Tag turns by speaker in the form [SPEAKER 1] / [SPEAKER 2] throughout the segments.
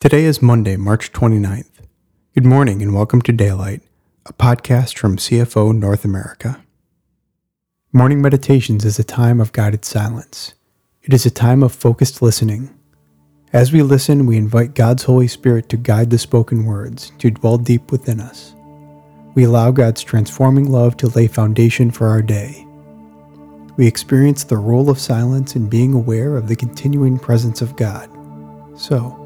[SPEAKER 1] Today is Monday, March 29th. Good morning and welcome to Daylight, a podcast from CFO North America. Morning meditations is a time of guided silence. It is a time of focused listening. As we listen, we invite God's Holy Spirit to guide the spoken words, to dwell deep within us. We allow God's transforming love to lay foundation for our day. We experience the role of silence in being aware of the continuing presence of God. So,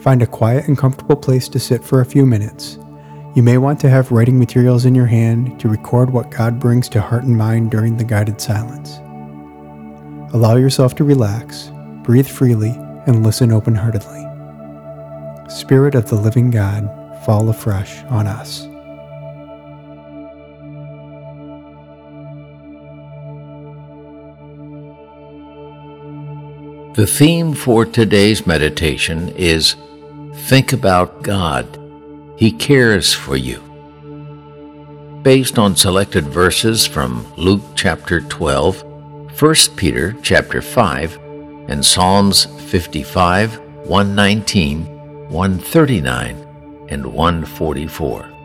[SPEAKER 1] Find a quiet and comfortable place to sit for a few minutes. You may want to have writing materials in your hand to record what God brings to heart and mind during the guided silence. Allow yourself to relax, breathe freely, and listen open heartedly. Spirit of the living God, fall afresh on us.
[SPEAKER 2] The theme for today's meditation is Think about God. He cares for you. Based on selected verses from Luke chapter 12, 1 Peter chapter 5, and Psalms 55, 119, 139, and 144.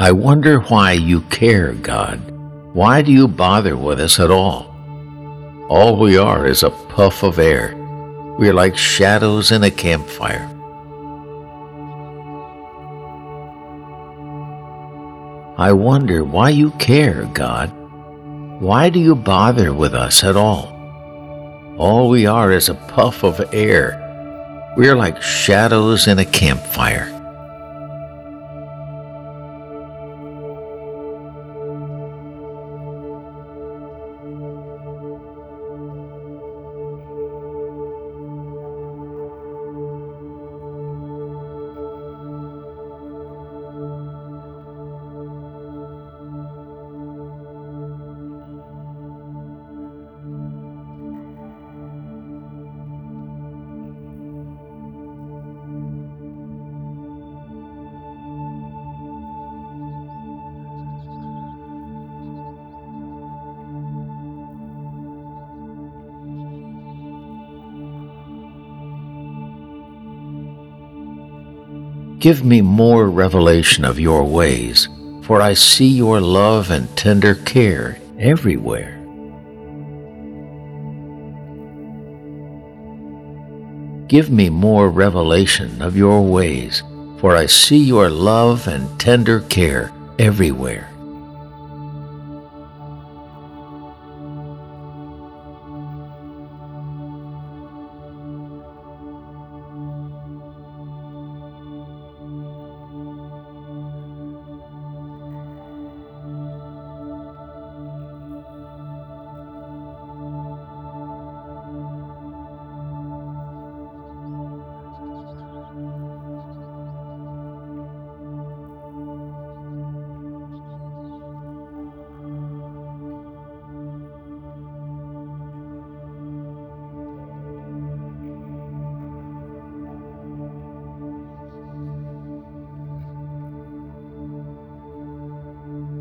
[SPEAKER 2] I wonder why you care, God. Why do you bother with us at all? All we are is a puff of air. We are like shadows in a campfire. I wonder why you care, God. Why do you bother with us at all? All we are is a puff of air. We are like shadows in a campfire. Give me more revelation of your ways, for I see your love and tender care everywhere. Give me more revelation of your ways, for I see your love and tender care everywhere.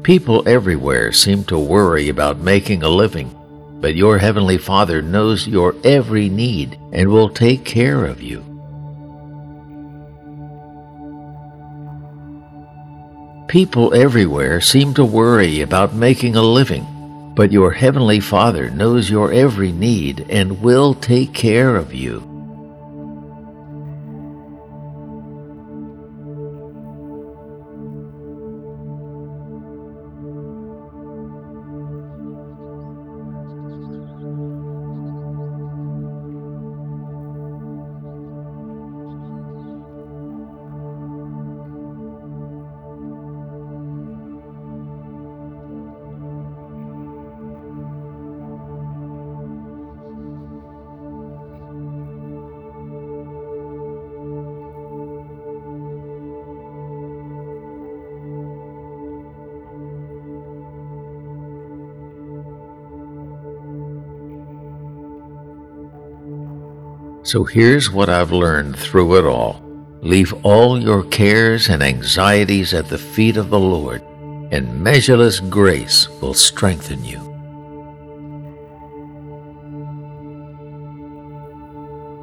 [SPEAKER 2] People everywhere seem to worry about making a living, but your Heavenly Father knows your every need and will take care of you. People everywhere seem to worry about making a living, but your Heavenly Father knows your every need and will take care of you. So here's what I've learned through it all leave all your cares and anxieties at the feet of the Lord, and measureless grace will strengthen you.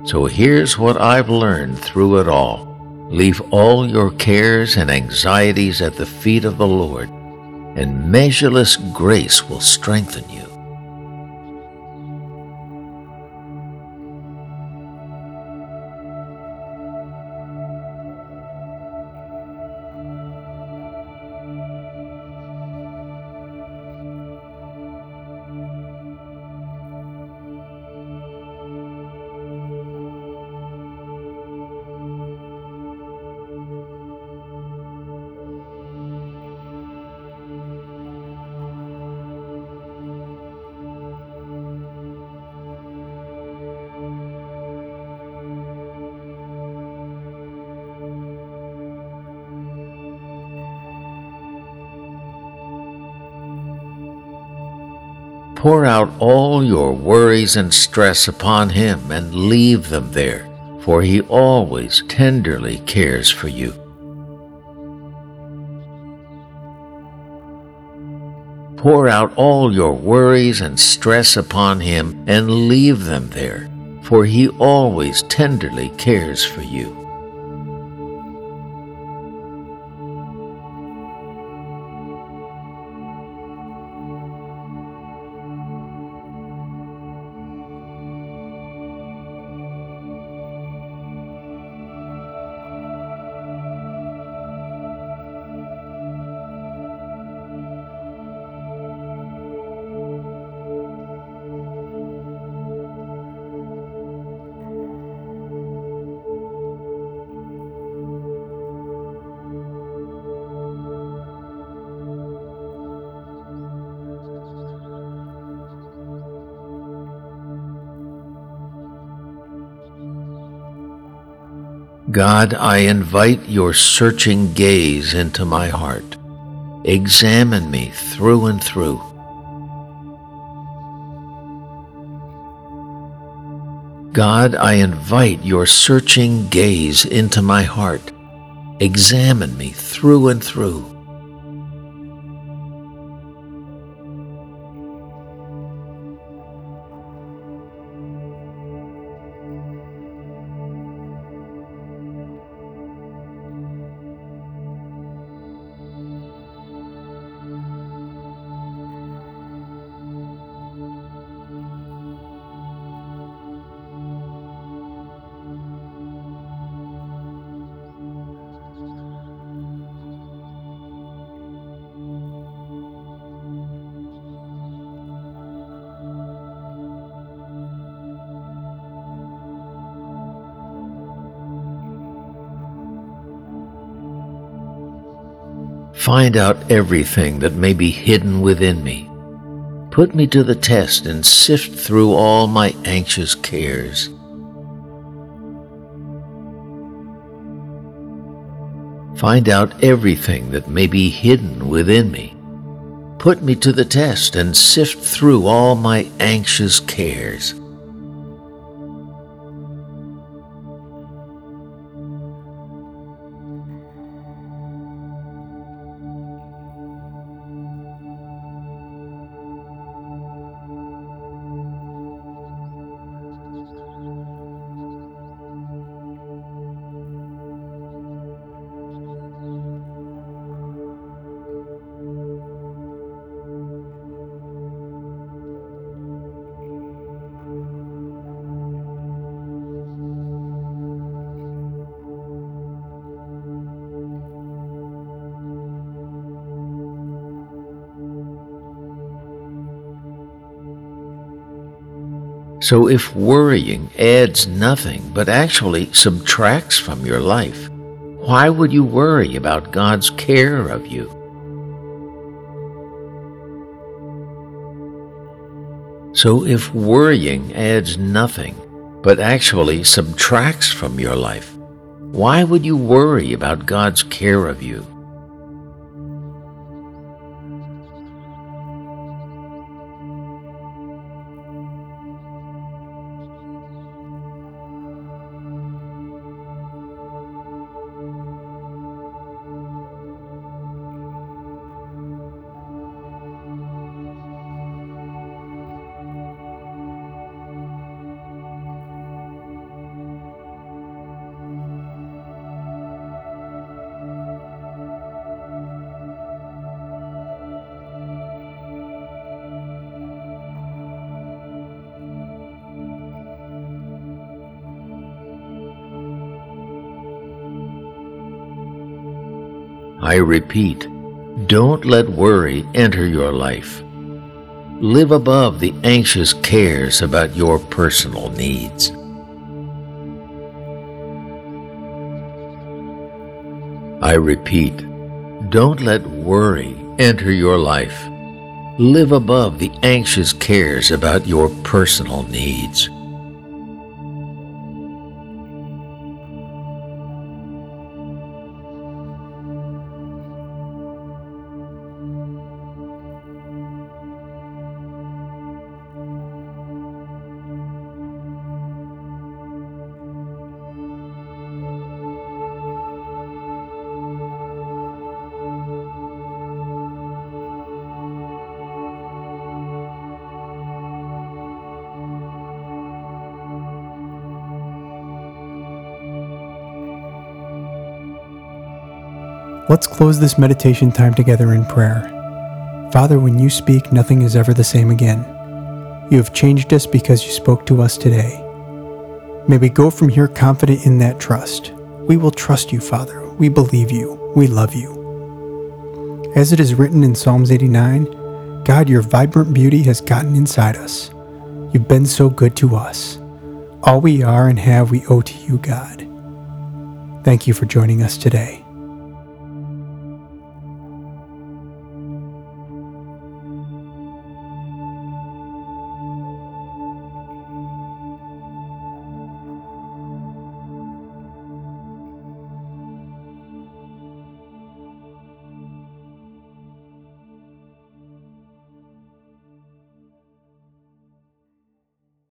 [SPEAKER 2] So here's what I've learned through it all leave all your cares and anxieties at the feet of the Lord, and measureless grace will strengthen you. Pour out all your worries and stress upon Him and leave them there, for He always tenderly cares for you. Pour out all your worries and stress upon Him and leave them there, for He always tenderly cares for you. God, I invite your searching gaze into my heart. Examine me through and through. God, I invite your searching gaze into my heart. Examine me through and through. Find out everything that may be hidden within me. Put me to the test and sift through all my anxious cares. Find out everything that may be hidden within me. Put me to the test and sift through all my anxious cares. So if worrying adds nothing but actually subtracts from your life, why would you worry about God's care of you? So if worrying adds nothing but actually subtracts from your life, why would you worry about God's care of you? I repeat, don't let worry enter your life. Live above the anxious cares about your personal needs. I repeat, don't let worry enter your life. Live above the anxious cares about your personal needs.
[SPEAKER 1] Let's close this meditation time together in prayer. Father, when you speak, nothing is ever the same again. You have changed us because you spoke to us today. May we go from here confident in that trust. We will trust you, Father. We believe you. We love you. As it is written in Psalms 89, God, your vibrant beauty has gotten inside us. You've been so good to us. All we are and have we owe to you, God. Thank you for joining us today.